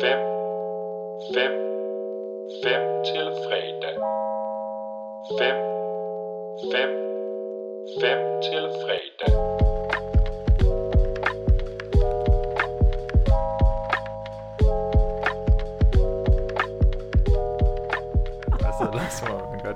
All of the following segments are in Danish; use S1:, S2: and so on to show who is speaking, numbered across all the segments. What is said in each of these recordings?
S1: 5, 5, 5 til fredag. 5, 5, 5 til fredag.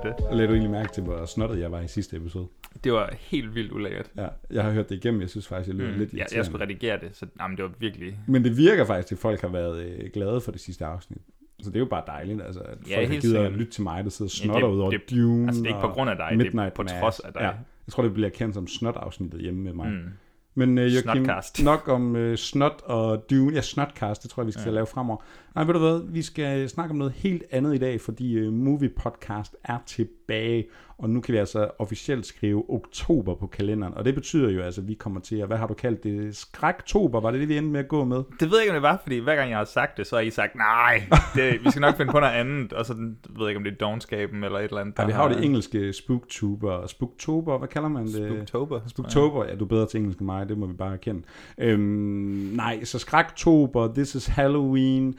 S2: Det.
S3: Lagde du egentlig mærke til, hvor snottet jeg var i sidste episode?
S2: Det var helt vildt ulækkert.
S3: Ja, jeg har hørt det igennem. Jeg synes faktisk, jeg lyder mm, lidt
S2: ja, jeg skulle redigere det, så jamen, det var virkelig...
S3: Men det virker faktisk, at folk har været øh, glade for det sidste afsnit. Så det er jo bare dejligt, altså, at
S2: Ja,
S3: folk har givet at lytte til mig, der sidder og
S2: Ja,
S3: snotter
S2: det-
S3: ud over
S2: det-
S3: Dune
S2: Altså, det er ikke på grund af dig, det er på trods af dig.
S3: Ja, jeg tror, det bliver kendt som snot-afsnittet hjemme med mig.
S2: Mm.
S3: Men uh, Joachim, nok om uh, snot og Dune. Ja, snotcast, det tror jeg, vi skal ja. lave fremover. Nej, ved du hvad, vi skal snakke om noget helt andet i dag, fordi uh, Movie Podcast er tilbage, og nu kan vi altså officielt skrive oktober på kalenderen, og det betyder jo altså, at vi kommer til at, hvad har du kaldt det, skræktober, var det det, vi endte med at gå med?
S2: Det ved jeg ikke, om det var, fordi hver gang jeg har sagt det, så har I sagt, nej, det, vi skal nok finde på noget andet, og så ved jeg ikke, om det er dogenskaben eller et eller andet.
S3: Ja, vi har jo det engelske spooktuber, spooktober, hvad kalder man det?
S2: Spooktober.
S3: Spooktober, ja, du er bedre til engelsk end mig, det må vi bare erkende. Øhm, nej, så skræktober, this is Halloween,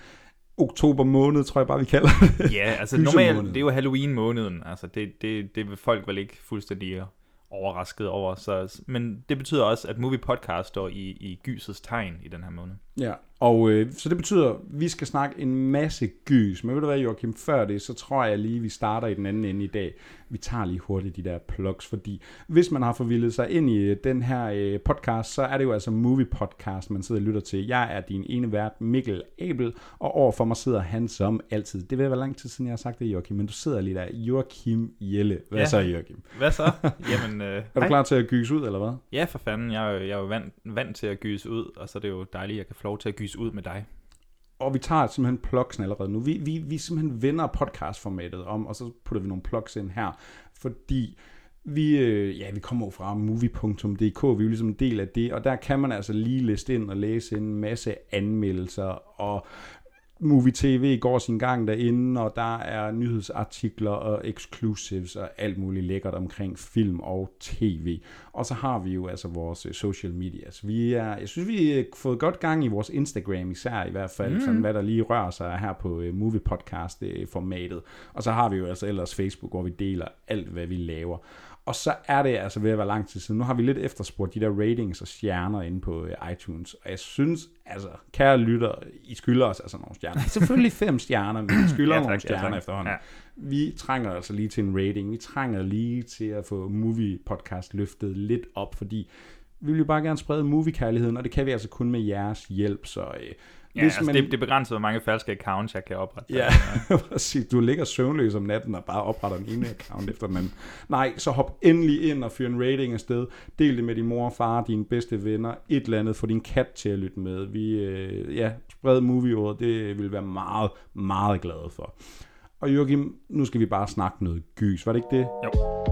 S3: oktober måned, tror jeg bare, vi kalder det.
S2: Ja, altså normalt, det er jo Halloween-måneden, altså det, det, det vil folk vel ikke fuldstændig overrasket over, så, men det betyder også, at Movie Podcast står i, i gysets tegn i den her måned.
S3: Ja, og øh, så det betyder, at vi skal snakke en masse gys. Men ved du hvad, Joachim, før det, så tror jeg lige, vi starter i den anden ende i dag. Vi tager lige hurtigt de der plugs, fordi hvis man har forvildet sig ind i øh, den her øh, podcast, så er det jo altså Movie Podcast, man sidder og lytter til. Jeg er din ene vært, Mikkel Abel, og overfor mig sidder han som altid. Det vil være lang tid siden, jeg har sagt det, Joachim, men du sidder lige der. Joachim Jelle. Hvad
S2: Ja.
S3: så, Joachim?
S2: Hvad så? Jamen, øh,
S3: Er du klar til at gys ud, eller hvad?
S2: Ja, for fanden. Jeg er jo, jeg er jo vant, vant til at gyse ud, og så er det jo dejligt, at jeg kan få lov til at gyse ud med dig.
S3: Og vi tager simpelthen plugs allerede nu. Vi, vi, vi simpelthen vender podcastformatet om, og så putter vi nogle plugs ind her, fordi vi, øh, ja, vi kommer jo fra movie.dk, vi er jo ligesom en del af det, og der kan man altså lige liste ind og læse en masse anmeldelser, og Movie TV går sin gang derinde, og der er nyhedsartikler og exclusives og alt muligt lækkert omkring film og tv. Og så har vi jo altså vores øh, social medias. Vi er, jeg synes, vi har fået godt gang i vores Instagram især i hvert fald, mm. sådan hvad der lige rører sig her på uh, Movie Podcast formatet. Og så har vi jo altså ellers Facebook, hvor vi deler alt, hvad vi laver. Og så er det altså ved at være lang tid siden. Nu har vi lidt efterspurgt de der ratings og stjerner inde på øh, iTunes. Og jeg synes, altså, kære lytter, I skylder os altså nogle stjerner. Selvfølgelig fem stjerner, men I skylder
S2: Ja,
S3: ja,
S2: tak,
S3: nogle
S2: ja,
S3: stjerner
S2: tak.
S3: efterhånden.
S2: Ja.
S3: Vi trænger altså lige til en rating. Vi trænger lige til at få Movie Podcast løftet lidt op, fordi vi vil jo bare gerne sprede movie-kærligheden, og det kan vi altså kun med jeres hjælp. Så øh,
S2: Ja, altså, man... det, det begrænser, hvor mange falske accounts, jeg kan oprette.
S3: Ja, præcis. Du ligger søvnløs om natten og bare opretter en ene account efter den anden. Nej, så hop endelig ind og fyr en rating afsted. Del det med din mor og far, dine bedste venner, et eller andet. Få din kat til at lytte med. Vi, øh, ja, spred movieordet, det vil vi være meget, meget glade for. Og Joachim, nu skal vi bare snakke noget gys, var det ikke det?
S2: Jo.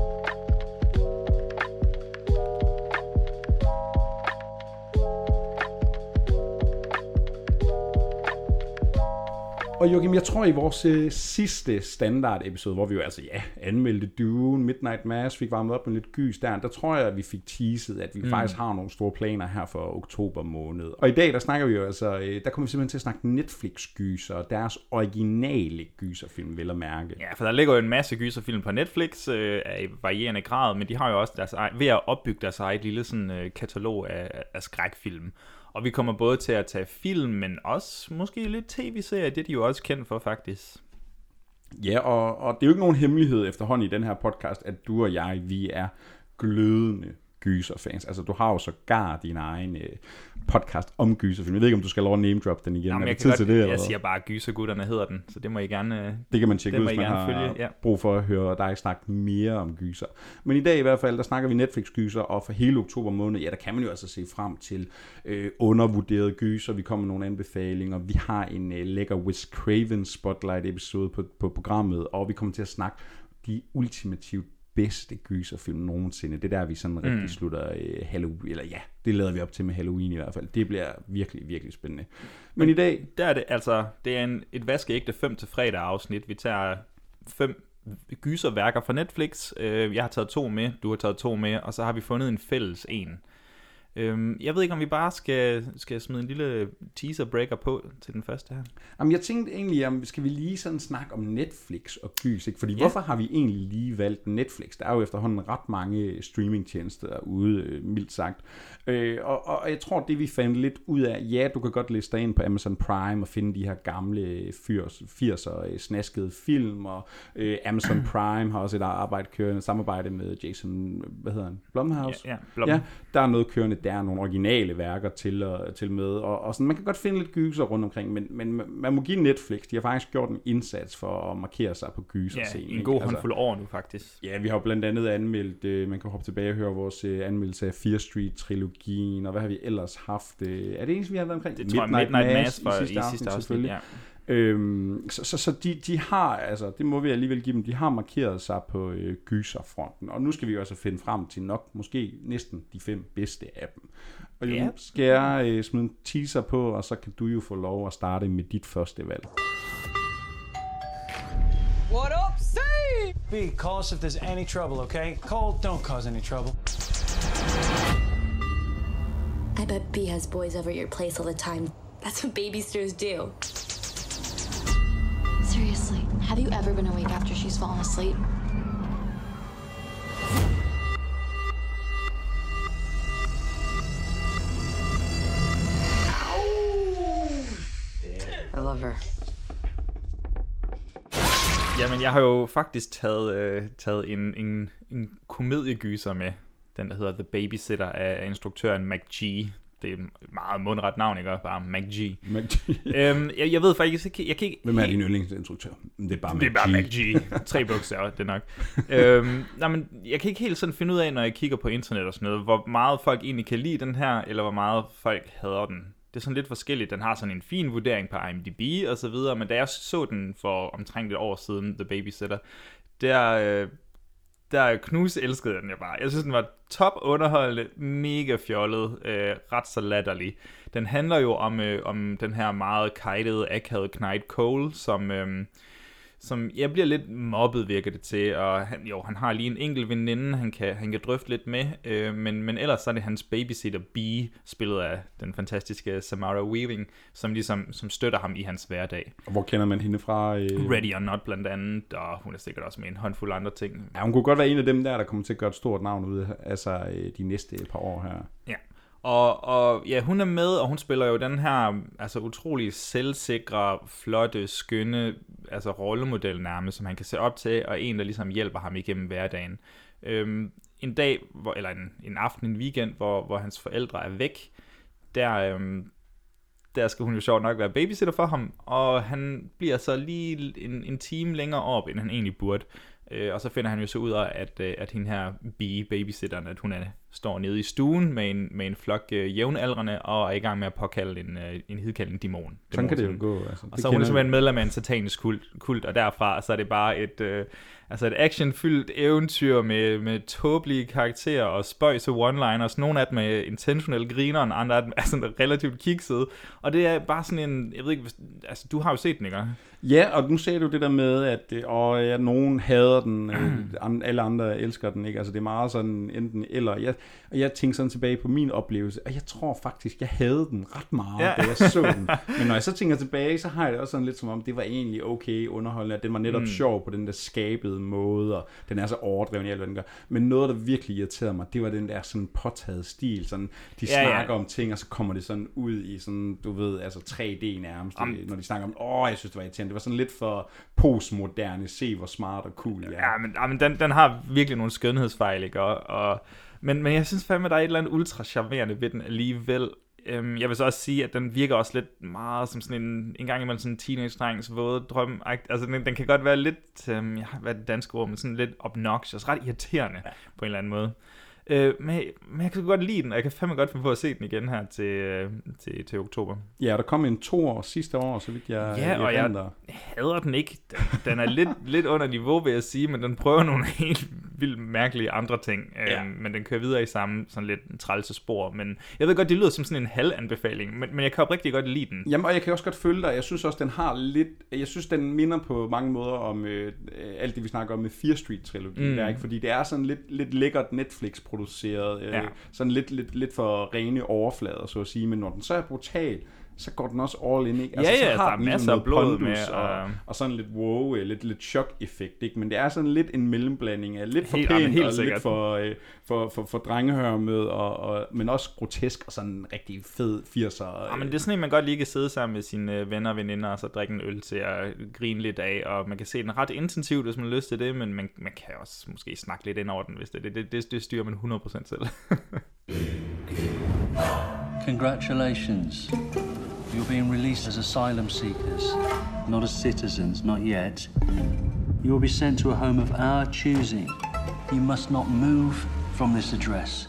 S3: Og Joachim, jeg tror i vores øh, sidste standard episode, hvor vi jo altså, ja, anmeldte Dune, Midnight Mass, fik varmet op med lidt gys der, der tror jeg, at vi fik teaset, at vi mm. faktisk har nogle store planer her for oktober måned. Og i dag, der snakker vi jo altså, øh, der kommer vi simpelthen til at snakke Netflix-gyser, og deres originale gyserfilm, vel at mærke.
S2: Ja, for der ligger jo en masse gyserfilm på Netflix øh, af varierende grad, men de har jo også deres egen, ved at opbygge deres eget lille sådan, øh, katalog af, af skrækfilm. Og vi kommer både til at tage film, men også måske lidt tv-serier, det er de jo også kendt for faktisk.
S3: Ja, og, og det er jo ikke nogen hemmelighed efterhånden i den her podcast, at du og jeg, vi er glødende gyserfans. Altså, du har jo sågar din egen øh, podcast om gyserfilm. Jeg ved ikke, om du skal lov at name drop den igen.
S2: Jamen, jeg,
S3: tid
S2: godt,
S3: til det?
S2: jeg
S3: eller
S2: siger bare, gysergutterne hedder den, så det må I gerne... øh,
S3: Det kan man tjekke ud, hvis man har
S2: følge, ja.
S3: brug for at høre dig snakke mere om gyser. Men i dag i hvert fald, der snakker vi Netflix-gyser, og for hele oktober måned, ja, der kan man jo altså se frem til øh, undervurderede gyser. Vi kommer med nogle anbefalinger. Vi har en øh, lækker Wes Craven Spotlight-episode på, på programmet, og vi kommer til at snakke de ultimativt bedste gyserfilm nogensinde. Det er der, vi sådan mm. rigtig slutter øh, Halloween, eller ja, det lader vi op til med Halloween i hvert fald. Det bliver virkelig, virkelig spændende. Men i dag,
S2: Der er det altså, det er en, et vaskeægte 5 til fredag afsnit. Vi tager fem gyserværker fra Netflix. Øh, Jeg har taget to med, du har taget to med, og så har vi fundet en fælles en. Øhm, jeg ved ikke, om vi bare skal, skal smide en lille teaser-breaker på til den første her.
S3: Jamen, jeg tænkte egentlig, om skal vi lige sådan snakke om Netflix og gys, ikke? Fordi
S2: Ja.
S3: hvorfor har vi egentlig lige valgt Netflix? Der er jo efterhånden ret mange streamingtjenester derude, øh, mildt sagt. Øh, og, og jeg tror, det vi fandt lidt ud af, ja, du kan godt læse dig ind på Amazon Prime og finde de her gamle 80'er 80'er, øh, snaskede film, og øh, Amazon Prime har også et arbejde kørende, samarbejde med Jason, hvad hedder han, Blumhouse?
S2: Ja, ja, Blom.
S3: Ja, der er noget kørende, der er nogle originale værker til, og, til med, og, og sådan, man kan godt finde lidt gyser rundt omkring, men, men man må give Netflix, de har faktisk gjort en indsats for at markere sig på gyser
S2: ja en god håndfuld år nu, faktisk.
S3: Ja, vi har jo blandt andet anmeldt, øh, man kan hoppe tilbage og høre vores øh, anmeldelse af Fear Street-trilogien, og hvad har vi ellers haft? Øh, er det eneste, vi har været omkring?
S2: Det tror jeg, Midnight Mass for i sidste afsnit,
S3: selvfølgelig.
S2: ja.
S3: Øhm, så så, så de, de har, altså det må vi alligevel give dem, de har markeret sig på øh, gyserfronten, og nu skal vi også finde frem til nok, måske næsten de fem bedste af dem. Og
S2: Ja.
S3: ja. skal jeg øh, smide en teaser på, og så kan du jo få lov at starte med dit første valg.
S4: What up, say?
S5: B, call us if there's any trouble, okay? Cole, don't cause any trouble.
S6: I bet B has boys over at your place all the time. That's what babysitters do.
S7: Seriously, have you ever been awake after she's fallen asleep?
S4: I love her.
S2: Jamen, jeg har jo faktisk taget, øh, taget en, en, en komediegyser med. Den, der hedder The Babysitter af instruktøren McG. Det er et meget mundret navn, ikke? Bare McG.
S3: Men,
S2: øhm, jeg, jeg ved faktisk ikke, jeg kan ikke...
S3: Hvem er din yndlingsinstruktør? Det er bare
S2: Det er bare.
S3: McG.
S2: Tre bogstaver, det er nok. øhm, nej, men jeg kan ikke helt sådan finde ud af, når jeg kigger på internet og sådan noget, hvor meget folk egentlig kan lide den her, eller hvor meget folk hader den. Det er sådan lidt forskelligt. Den har sådan en fin vurdering på IMDb og så videre, men da jeg så den for omtrent et år siden, The Babysitter, der, øh, der knus elskede den jeg bare. Jeg synes, den var top underholdende, mega fjollet, øh, ret så latterlig. Den handler jo om, øh, om den her meget kajtede, akavede Knight Cole, som, øh, som jeg bliver lidt mobbet, virker det til, og han, jo, han har lige en enkelt veninde, han kan, han kan drøfte lidt med, øh, men, men ellers så er det hans babysitter B, spillet af den fantastiske Samara Weaving, som ligesom som støtter ham i hans hverdag.
S3: Og Hvor kender man hende fra? Øh...
S2: Ready or Not blandt andet, og hun er sikkert også med en håndfuld andre ting.
S3: Ja, hun kunne godt være en af dem der, der kommer til at gøre et stort navn ud af altså, øh, de næste par år her.
S2: Ja. Og, og ja, hun er med, og hun spiller jo den her altså utrolig selvsikre, flotte, skønne altså rollemodel nærmest, som han kan se op til, og en, der ligesom hjælper ham igennem hverdagen. Øhm, en dag, hvor, eller en, en aften, en weekend, hvor, hvor hans forældre er væk, der, øhm, der skal hun jo sjovt nok være babysitter for ham, og han bliver så lige en, en time længere op, end han egentlig burde. Øh, og så finder han jo så ud af, at, øh, at hende her B, babysitteren, at hun er, står nede i stuen med en, med en flok øh, jævnaldrende, og er i gang med at påkalde en, øh, en hidkaldende dæmon.
S3: Sådan kan det jo gå. Altså,
S2: Og så er hun simpelthen medlem af en satanisk kult, kult og derfra så er det bare et, øh, altså et actionfyldt eventyr med, med tåbelige karakterer og spøjs og one-liners. Nogle af dem er intentionelle griner, og andre af dem er sådan relativt kiksede. Og det er bare sådan en, jeg ved ikke, altså du har jo set den, ikke?
S3: Ja, og nu sagde du det der med, at øh, og, ja, nogen hader den, øh, alle andre elsker den, ikke? Altså det er meget sådan enten eller. Jeg, og jeg tænker sådan tilbage på min oplevelse, og jeg tror faktisk, jeg havde den ret meget,
S2: Ja.
S3: ja. da jeg så den. Men når jeg så tænker tilbage, så har jeg det også sådan lidt som om, det var egentlig okay underholdende, at den var netop mm. sjov på den der skabede måde, og den er så overdreven i alt, hvad den gør. Men noget, der virkelig irriterede mig, det var den der sådan påtaget stil, sådan, de
S2: Ja, ja.
S3: snakker om ting, og så kommer det sådan ud i sådan, du ved, altså 3D nærmest,
S2: Am-
S3: når de snakker om, åh, jeg synes, det var irriterende. Det var sådan lidt for postmoderne, se hvor smart og cool jeg er.
S2: Ja, men, ja, men den, den har virkelig nogle skønhedsfejl, ikke? Og, og, men, men jeg synes fandme, der er et eller andet ultra charmerende ved den alligevel. Øhm, jeg vil så også sige, at den virker også lidt meget som sådan en, en gang imellem sådan en teenage-drengs våde drøm. Altså, den, den kan godt være lidt, øhm, ja, hvad er det danske ord, men sådan lidt obnoxious, ret irriterende ja. på en eller anden måde. Øh, men, men jeg kan godt lide den, og jeg kan fandme godt finde på at se den igen her til, øh, til, til oktober.
S3: Ja, der kom en to år sidste år, så vidt jeg
S2: Ja, og jeg-
S3: erindrer.
S2: hader den ikke. Den, er lidt, lidt under niveau, vil jeg sige, men den prøver nogle helt vildt mærkelige andre ting,
S3: Ja.
S2: ja. men den kører videre i samme sådan lidt trælse spor, men jeg ved godt, det lyder som sådan en halvanbefaling, men, men jeg kan oprigtigt godt lide den.
S3: Jamen, og jeg kan også godt følge dig. Jeg synes også, den har lidt... Jeg synes, den minder på mange måder om øh, øh, alt det, vi snakker om med Fear Street-trilogien. Mm. Der, ikke? Fordi det er sådan lidt, lidt lækkert Netflix-produceret. Øh,
S2: Ja.
S3: Sådan lidt, lidt, lidt for rene overflader, så at sige. Men når den så er brutal, så går den også all in, ikke? Altså,
S2: Ja,
S3: så
S2: ja,
S3: har
S2: der er
S3: den ligesom
S2: masser af
S3: noget
S2: blod
S3: pondus
S2: med,
S3: Og,
S2: og-
S3: og sådan lidt wow, øh, lidt, lidt chok-effekt, ikke? Men det er sådan lidt en mellemblanding af lidt for
S2: Helt-
S3: pænt
S2: helt
S3: og
S2: sikkert.
S3: lidt for, øh, for, for, for drengehørmet, og, og, men også grotesk og sådan en rigtig fed 80'er.
S2: Ja, men det er sådan en, man godt lige kan sidde sammen med sine øh, venner og veninder, og så drikke en øl til at grine lidt af, og man kan se den ret intensivt, hvis man har lyst til det, men man, man kan også måske snakke lidt ind over den, hvis det det, det, det, det styrer man 100% selv.
S8: Congratulations. You're being released as asylum seekers, not as citizens, not yet. You will be sent to a home of our choosing. You must not move from this address.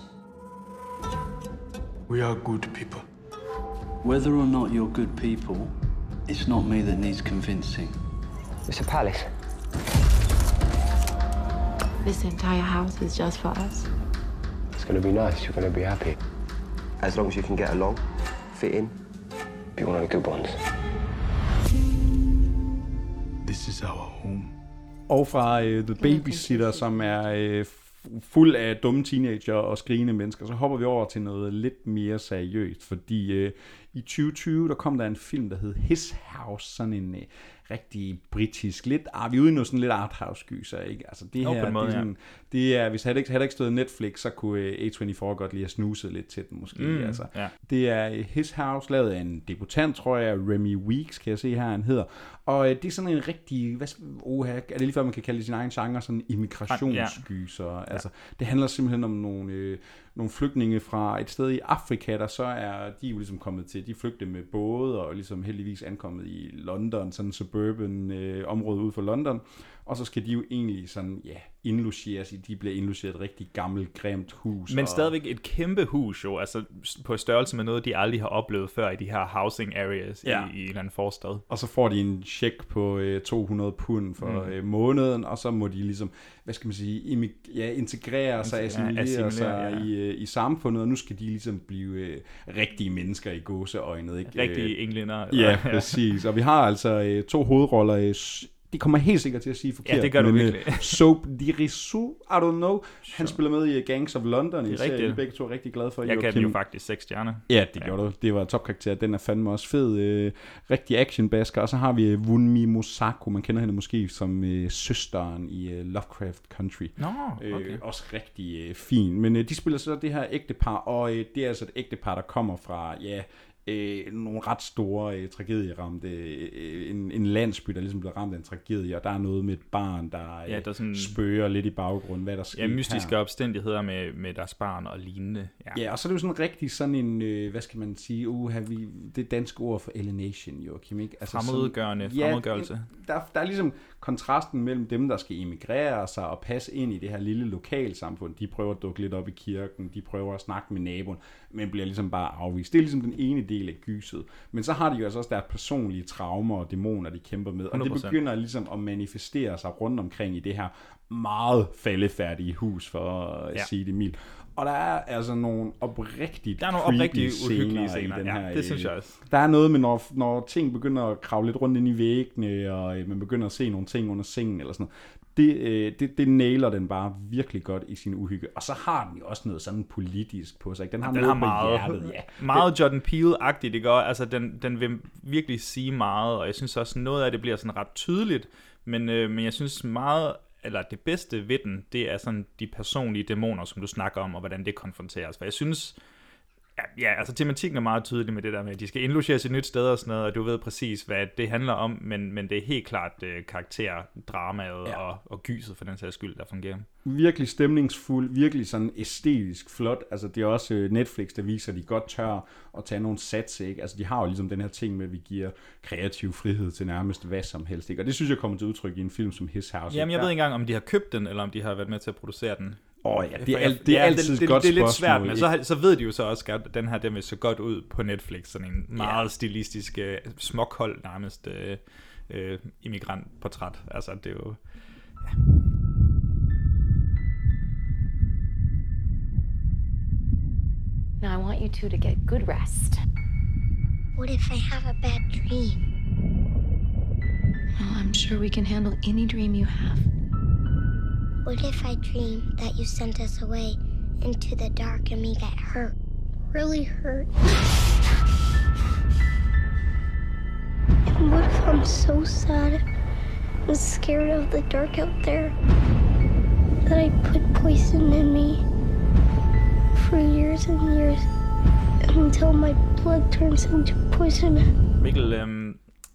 S5: We are good people.
S8: Whether or not you're good people, it's not me that needs convincing.
S9: It's a palace.
S7: This entire house is just for us.
S9: It's gonna be nice. You're gonna be happy. As long as you can get along, fit in, be one of the good ones.
S5: This is our home.
S3: Og fra uh, The Babysitter, som er uh, fuld af dumme teenager og skrigende mennesker, så hopper vi over til noget lidt mere seriøst, fordi uh, i 2020, der kom der en film, der hed His House, sådan en uh, rigtig britisk, lidt, ah, vi er ude i noget sådan lidt arthouse-gyser, ikke? Altså det her,
S2: en måde,
S3: det, er
S2: ja.
S3: sådan, det er, hvis havde det ikke, havde det ikke stået Netflix, så kunne uh, A24 godt lige have snuset lidt til den måske,
S2: Mm,
S3: altså.
S2: ja.
S3: Det er øh, His House, lavet af en debutant, tror jeg, Remy Weeks, kan jeg se her, han hedder. Og øh, det er sådan en rigtig, hvad, oh, er det lige før, man kan kalde det sin egen genre, sådan immigrationsgyser. Ja. Altså, det handler simpelthen om nogle, øh, nogle flygtninge fra et sted i Afrika, der så er, de er jo ligesom kommet til, de flygte med både, og ligesom heldigvis ankommet i London, sådan en suburban øh, område ude for London. Og så skal de jo egentlig sådan, ja, indlogeres i, de bliver indlogeret i et rigtig gammelt, grimt hus.
S2: Men
S3: og,
S2: stadigvæk et kæmpe hus jo, altså på størrelse med noget, de aldrig har oplevet før i de her housing areas
S3: Ja.
S2: i, i en eller anden forstad.
S3: Og så får de en check på øh, 200 pund for
S2: Mm.
S3: øh, måneden, og så må de ligesom, hvad skal man sige, imig- ja, integrere sig, assimilere,
S2: assimilere,
S3: sig
S2: ja.
S3: i, øh, i samfundet, og nu skal de ligesom blive øh, rigtige mennesker i gåseøjnet. Ikke?
S2: Rigtige
S3: Øh,
S2: englænder.
S3: Ja, præcis. Og vi har altså øh, to hovedroller. Øh, s- de kommer helt sikkert til at sige forkert.
S2: det gør du
S3: men,
S2: virkelig.
S3: Øh, Soap Dirisu, I don't know. Han spiller med i Gangs of London.
S2: Det er rigtigt.
S3: vi begge to er rigtig glade for.
S2: Jeg kan jo faktisk seks stjerner.
S3: Ja, det gjorde du. Det var topkarakter. Den er fandme også fed. Øh, rigtig actionbasker. Og så har vi øh, Wunmi Mosako. Man kender hende måske som øh, søsteren i øh, Lovecraft Country.
S2: Nå, okay.
S3: Øh, også rigtig øh, fin. Men øh, de spiller så det her ægtepar, og øh, det er altså et ægtepar, der kommer fra, ja, øh, nogle ret store øh, tragedieramte, øh, en, en landsby, der ligesom bliver ramt af en tragedie, og der er noget med et barn, der, øh,
S2: Ja, der er sådan-
S3: spøger lidt i baggrunden, hvad der sker
S2: Ja, mystiske omstændigheder med, med deres barn og lignende. Ja.
S3: Ja, og så er det jo sådan rigtig sådan en, øh, hvad skal man sige, uh, vi, det danske ord for alienation, Joachim, ikke?
S2: Fremmedgørende,
S3: sådan-
S2: fremmedgørelse.
S3: der, der er ligesom kontrasten mellem dem, der skal emigrere sig og passe ind i det her lille lokalsamfund. De prøver at dukke lidt op i kirken, de prøver at snakke med naboen, men bliver ligesom bare afvist. Det er ligesom den ene del af gyset. Men så har de jo altså også deres personlige traumer og dæmoner, de kæmper med. Og det
S2: 100%.
S3: begynder ligesom at manifestere sig rundt omkring i det her meget faldefærdige hus, for at
S2: Ja.
S3: sige det mildt. Og der er altså nogle oprigtigt
S2: Der er nogle oprigtigt uhyggelige
S3: scener i den
S2: ja,
S3: her,
S2: det synes
S3: øh,
S2: jeg også.
S3: Der er noget med, når, når ting begynder at kravle lidt rundt ind i væggene, og øh, man begynder at se nogle ting under sengen eller sådan noget. Det, øh, det, det nailer den bare virkelig godt i sin uhygge. Og så har den jo også noget sådan politisk på sig. ikke? Den har
S2: Den
S3: noget
S2: har meget,
S3: hjertet. Ja.
S2: meget Jordan Peele-agtigt, gør. Altså, den, den vil virkelig sige meget, og jeg synes også, noget af det bliver sådan ret tydeligt, men, øh, men jeg synes meget, eller det bedste ved den, det er sådan de personlige dæmoner, som du snakker om, og hvordan det konfronteres. For jeg synes, ja, ja altså tematikken er meget tydelig med det der med, at de skal indlogeres et nyt sted og sådan noget, og du ved præcis, hvad det handler om, men, men det er helt klart øh, karakter, dramaet ja. og, og gyset for den sags skyld, der fungerer.
S3: virkelig stemningsfuld, virkelig sådan æstetisk flot. Altså det er også øh, Netflix, der viser, at de godt tør at tage nogle sats, ikke? Altså de har jo ligesom den her ting med, at vi giver kreativ frihed til nærmest hvad som helst, ikke? Og det synes jeg kommer til udtryk i en film som His House.
S2: Jamen, jeg ved ikke engang, om de har købt den, eller om de har været med til at producere den.
S3: Åh oh, ja, det er, alt, det er ja, altid
S2: det,
S3: et godt
S2: det, det er lidt svært, men så, så ved de jo så også godt, at den her den vil så godt ud på Netflix, sådan en meget ja. stilistisk, uh, småkold nærmest øh, øh, immigrantportræt. Altså, det er jo... Ja.
S7: Now I want you two to get good rest.
S6: What if I have a bad dream?
S7: Well, I'm sure we can handle any dream you have.
S6: What if I dream that you sent us away into the dark and we get hurt? Really hurt? And what if I'm so sad and scared of the dark out there that I put poison in me for years and years until my blood turns into poison?
S2: Mikkel, øhm,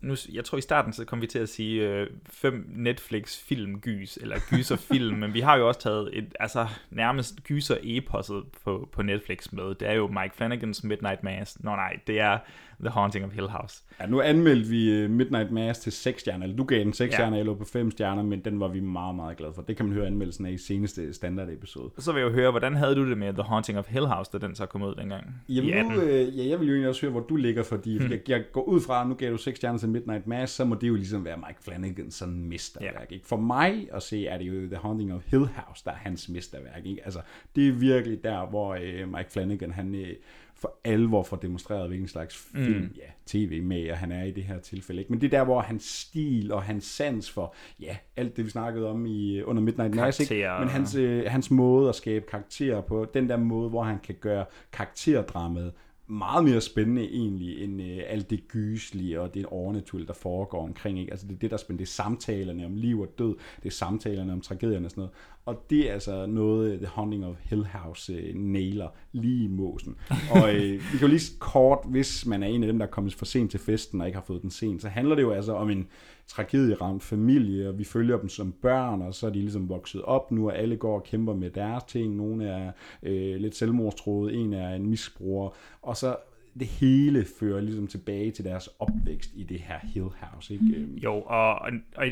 S2: nu, jeg tror i starten så kom vi til at sige øh, fem Netflix filmgys, eller gyserfilm, men vi har jo også taget et, altså nærmest gyser eposset på, på Netflix med. Det er jo Mike Flanagans Midnight Mass. Nå nej, det er The Haunting of Hill House.
S3: Ja, nu anmeldte vi øh, Midnight Mass til 6 stjerner, eller du gav den 6
S2: Ja.
S3: stjerner, jeg lå på 5 stjerner, men den var vi meget, meget glade for. Det kan man høre anmeldelsen af i seneste standard episode.
S2: Så vil jeg jo høre, hvordan havde du det med The Haunting of Hill House, da den så kom ud dengang?
S3: Jamen
S2: 18?
S3: nu, øh, ja, jeg vil jo egentlig også høre, hvor du ligger, fordi hmm. jeg, jeg går ud fra, nu gav du 6 stjerner til Midnight Mass, så må det jo ligesom være Mike Flanagans sådan mesterværk. Ikke? For mig at se, er det jo The Haunting of Hill House, der er hans mesterværk. Ikke? Altså, det er virkelig der, hvor øh, Mike Flanagan, han øh, for alvor får demonstreret, hvilken slags film, mm. ja, tv med, han er i det her tilfælde. Ikke? Men det er der, hvor hans stil og hans sans for, ja, alt det vi snakkede om i under Midnight Mass, ikke? Men hans, øh, hans måde at skabe karakterer på, den der måde, hvor han kan gøre karakterdramaet meget mere spændende egentlig, end øh, alt det gyslige og det overnaturlige, der foregår omkring. Ikke? Altså det er det, der er spændende. Det er samtalerne om liv og død. Det er samtalerne om tragedierne og sådan noget. Og det er altså noget, øh, The Haunting of Hill House øh, nailer lige i måsen. Og øh, vi kan jo lige kort, hvis man er en af dem, der er kommet for sent til festen og ikke har fået den sent, så handler det jo altså om en tragedieramt familie, og vi følger dem som børn, og så er de ligesom vokset op nu, og alle går og kæmper med deres ting. Nogle er øh, lidt selvmordstroede, en er en misbruger, og så det hele fører ligesom tilbage til deres opvækst i det her Hill House. Ikke? Mm.
S2: Jo, og, og,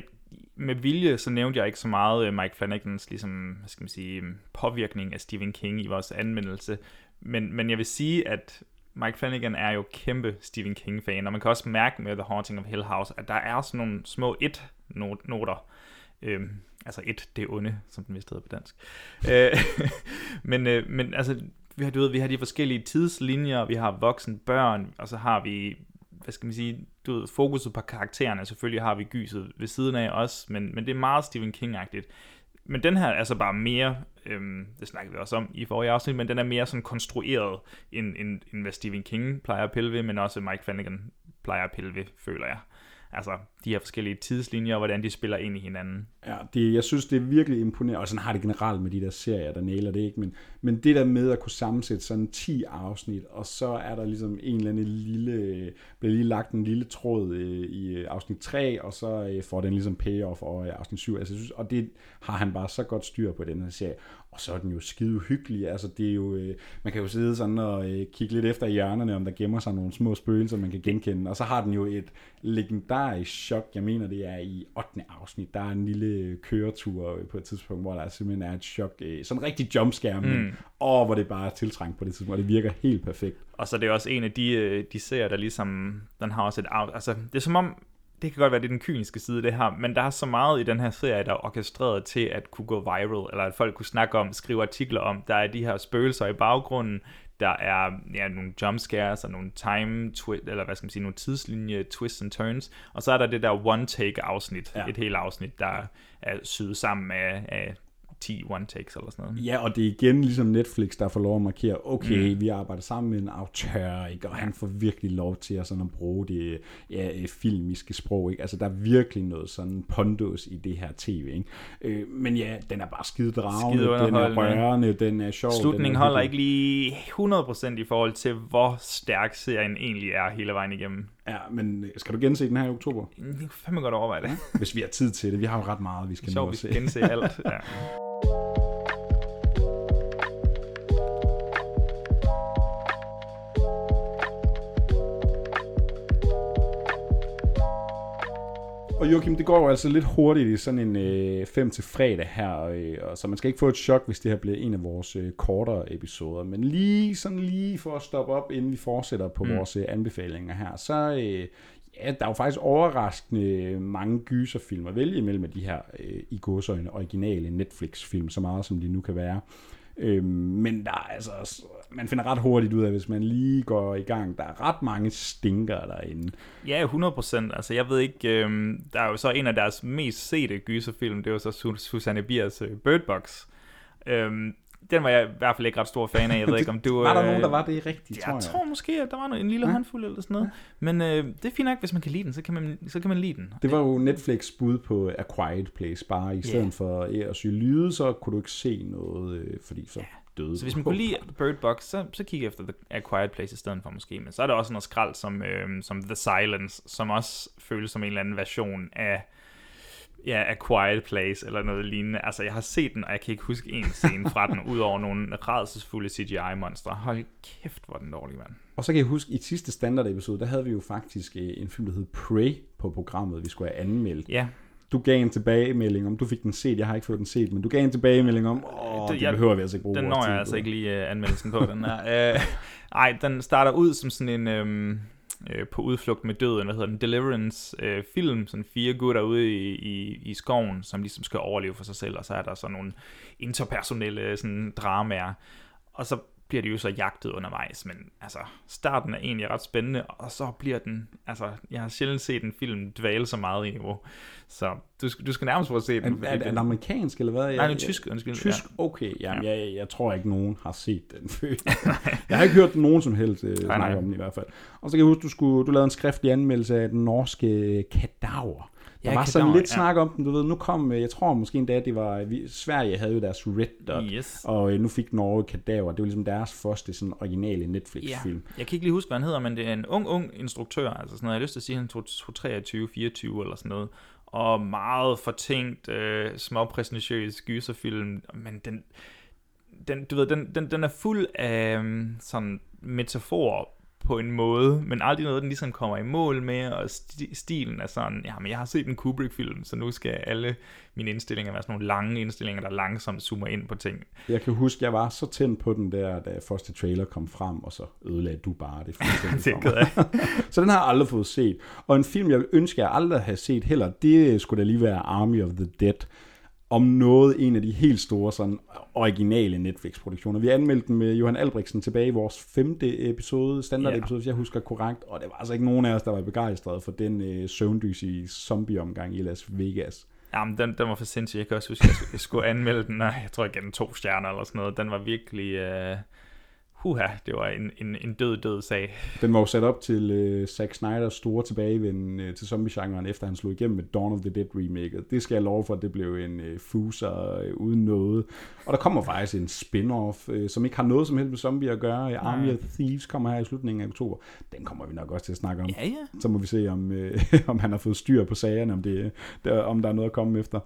S2: med vilje, så nævnte jeg ikke så meget øh, Mike Flanagans ligesom, hvad skal man sige, påvirkning af Stephen King i vores anmeldelse. Men, men jeg vil sige, at Mike Flanagan er jo kæmpe Stephen King-fan, og man kan også mærke med The Haunting of Hill House, at der er sådan nogle små et-noter. Øhm, altså et, det onde, som den vist hedder på dansk. Øh, men, øh, men altså, vi har, du ved, vi har de forskellige tidslinjer, vi har voksen børn, og så har vi, hvad skal man sige, du ved, fokuset på karaktererne. Selvfølgelig har vi gyset ved siden af os, men, men det er meget Stephen King-agtigt. Men den her er så bare mere, øhm, det snakkede vi også om i forrige afsnit, men den er mere sådan konstrueret, end, end, end hvad Stephen King plejer at pille ved, men også Mike Flanagan plejer at pille ved, føler jeg. Altså, de her forskellige tidslinjer, og hvordan de spiller ind i hinanden.
S3: Ja, det, jeg synes, det er virkelig imponerende, og sådan har det generelt med de der serier, der næler det ikke, men, men det der med at kunne sammensætte sådan 10 afsnit, og så er der ligesom en eller anden lille, bliver lige lagt en lille tråd øh, i øh, afsnit 3, og så øh, får den ligesom payoff over i afsnit 7, altså, jeg synes, og det har han bare så godt styr på, den her serie, og så er den jo skide hyggelig, altså det er jo, øh, man kan jo sidde sådan og øh, kigge lidt efter i hjørnerne, om der gemmer sig nogle små spøgelser, man kan genkende, og så har den jo et legendarisk chok, jeg mener det er i 8. afsnit, der er en lille køretur på et tidspunkt, hvor der simpelthen er et chok, øh, sådan en rigtig jumpscare, men,
S2: Mm.
S3: og hvor det bare er tiltrængt på det tidspunkt, og det virker helt perfekt.
S2: Og så er det også en af de, øh, de serier, der ligesom, den har også et, altså det er som om, det kan godt være, det er den kyniske side, det her, men der er så meget i den her serie, der er orkestreret til at kunne gå viral, eller at folk kunne snakke om, skrive artikler om, der er de her spøgelser i baggrunden, der er ja, nogle jumpscares og nogle time twi- eller hvad skal man sige, nogle tidslinje twists and turns, og så er der det der one take afsnit, ja. Et helt afsnit, der er syet sammen af, af 10 one takes eller sådan noget.
S3: Ja, og det er igen ligesom Netflix, der får lov at markere, okay,
S2: Mm.
S3: vi arbejder sammen med en autør, ikke? og han får virkelig lov til at, sådan at bruge det ja, øh, filmiske sprog. Ikke? Altså, der er virkelig noget sådan pondus i det her tv. Ikke? Øh, men ja, den er bare skide dragende,
S2: Skide
S3: den er rørende, den er sjov.
S2: Slutningen
S3: den er
S2: holder ikke lige 100% i forhold til, hvor stærk serien egentlig er hele vejen igennem.
S3: Ja, men skal du gense den her i oktober?
S2: Jeg kan fandme godt overveje det.
S3: Hvis vi har tid til det. Vi har jo ret meget, vi skal nå
S2: Sjovt,
S3: at
S2: vi
S3: se.
S2: skal gense alt. Ja.
S3: Og Joachim, det går jo altså lidt hurtigt i sådan en øh, 5 til fredag her, øh, og så man skal ikke få et chok, hvis det her bliver en af vores øh, kortere episoder. Men lige sådan lige for at stoppe op, inden vi fortsætter på
S2: mm.
S3: vores øh, anbefalinger her, så øh, ja, der er jo faktisk overraskende mange gyserfilm at vælge imellem af de her øh, i godsøjne originale Netflix-film, så meget som de nu kan være. Øh, men der er altså, man finder ret hurtigt ud af, hvis man lige går i gang. Der er ret mange stinker derinde.
S2: Ja, 100%. Altså, jeg ved ikke, øh, der er jo så en af deres mest sete gyserfilm, det var så Susanne Biers øh, Bird Box. Øhm, den var jeg i hvert fald ikke ret stor fan af. Jeg ved ikke, om du...
S3: Var der
S2: øh,
S3: nogen, der var det rigtigt,
S2: jeg
S3: tror jeg?
S2: tror måske, at der var en lille håndfuld eller sådan noget. Men øh, det er fint nok, hvis man kan lide den, så kan man, så kan man lide den.
S3: Det var jo Netflix bud på A Quiet Place, bare i stedet
S2: Ja.
S3: for at sy lyde, så kunne du ikke se noget, øh, fordi så døde
S2: Så hvis man kunne lide Bird Box, så, så kig efter The A Quiet Place i stedet for måske. Men så er der også noget skrald som, øh, som The Silence, som også føles som en eller anden version af ja, A Quiet Place eller noget lignende. Altså, jeg har set den, og jeg kan ikke huske en scene fra den, udover nogle rædselsfulde CGI-monstre. Hold kæft, hvor den dårlig, mand.
S3: Og så kan jeg huske, i sidste standard episode, der havde vi jo faktisk øh, en film, der hed Prey på programmet, vi skulle have anmeldt.
S2: Ja.
S3: Du gav en tilbagemelding om, du fik den set, jeg har ikke fået den set, men du gav en tilbagemelding om, åh, det, det behøver vi altså ikke bruge
S2: Den når jeg
S3: på."
S2: altså ikke lige uh, anmeldelsen på, den her. Uh, ej, den starter ud som sådan en... Øhm, øh, på udflugt med døden, hvad hedder den, Deliverance øh, film, sådan fire gutter ude i, i, i skoven, som ligesom skal overleve for sig selv, og så er der sådan nogle interpersonelle sådan, dramaer, og så bliver de jo så jagtet undervejs, men altså, starten er egentlig ret spændende, og så bliver den, altså, jeg har sjældent set en film dvæle så meget i niveau, så du, skal- du skal nærmest prøve at se den.
S3: Er, er, er den amerikansk, eller hvad?
S2: Nej,
S3: Jeg-
S2: den er tysk, undskyld.
S3: Tysk,
S2: ja.
S3: okay. Jamen, ja. jeg, jeg tror ikke, nogen har set den før. jeg har ikke hørt nogen som helst uh, snakke
S2: nej.
S3: om den i hvert fald. Og så kan jeg huske, du, skulle, du lavede en skriftlig anmeldelse af den norske Kadaver. Der
S2: Ja,
S3: var sådan lidt
S2: ja.
S3: snak om den, du ved, nu kom, øh, jeg tror måske endda, det var, vi, Sverige havde jo deres Red Dot,
S2: Yes.
S3: og øh, nu fik Norge Kadaver, det var ligesom deres første sådan originale Netflix-film.
S2: Ja, jeg kan ikke lige huske, hvad han hedder, men det er en ung, ung instruktør, altså sådan noget, jeg har lyst til at sige, han tog, tog 23, 24 eller sådan noget, og meget fortænkt, øh, småpræsentatiøs gyserfilm, men den, den, du ved, den, den, den er fuld af øhm, sådan metaforer på en måde, men aldrig noget, den ligesom kommer i mål med, og sti- stilen er sådan, ja, men jeg har set en Kubrick-film, så nu skal alle mine indstillinger være sådan nogle lange indstillinger, der langsomt zoomer ind på ting.
S3: Jeg kan huske, jeg var så tændt på den der, da første trailer kom frem, og så ødelagde du bare det fuldstændig for så den har jeg aldrig fået set. Og en film, jeg ville ønske, jeg aldrig havde set heller, det skulle da lige være Army of the Dead. Om noget en af de helt store sådan, originale Netflix-produktioner. Vi anmeldte den med Johan Albrechtsen tilbage i vores femte episode, standard
S2: Ja.
S3: episode, hvis jeg husker korrekt. Og det var altså ikke nogen af os, der var begejstrede for den øh, søvndysige zombie-omgang i Las Vegas.
S2: Jamen, den, den var for sindssyg. Jeg kan også huske, at jeg skulle, anmelde den, og jeg tror, jeg gav den to stjerner eller sådan noget. Den var virkelig... Uh, huha, det var en, en, en død, død sag.
S3: Den var jo sat op til øh, Zack Snyders store tilbagevend øh, til zombie-genren, efter han slog igennem med Dawn of the Dead remaket. Det skal jeg love for, at det blev en øh, fuser øh, uden noget. Og der kommer faktisk en spin-off, øh, som ikke har noget som helst med zombie at gøre. Army of Thieves kommer her i slutningen af oktober. Den kommer vi nok også til at snakke om.
S2: Ja, ja.
S3: Så må vi se, om, øh, om han har fået styr på sagerne, om, det, der, om der er noget at komme efter.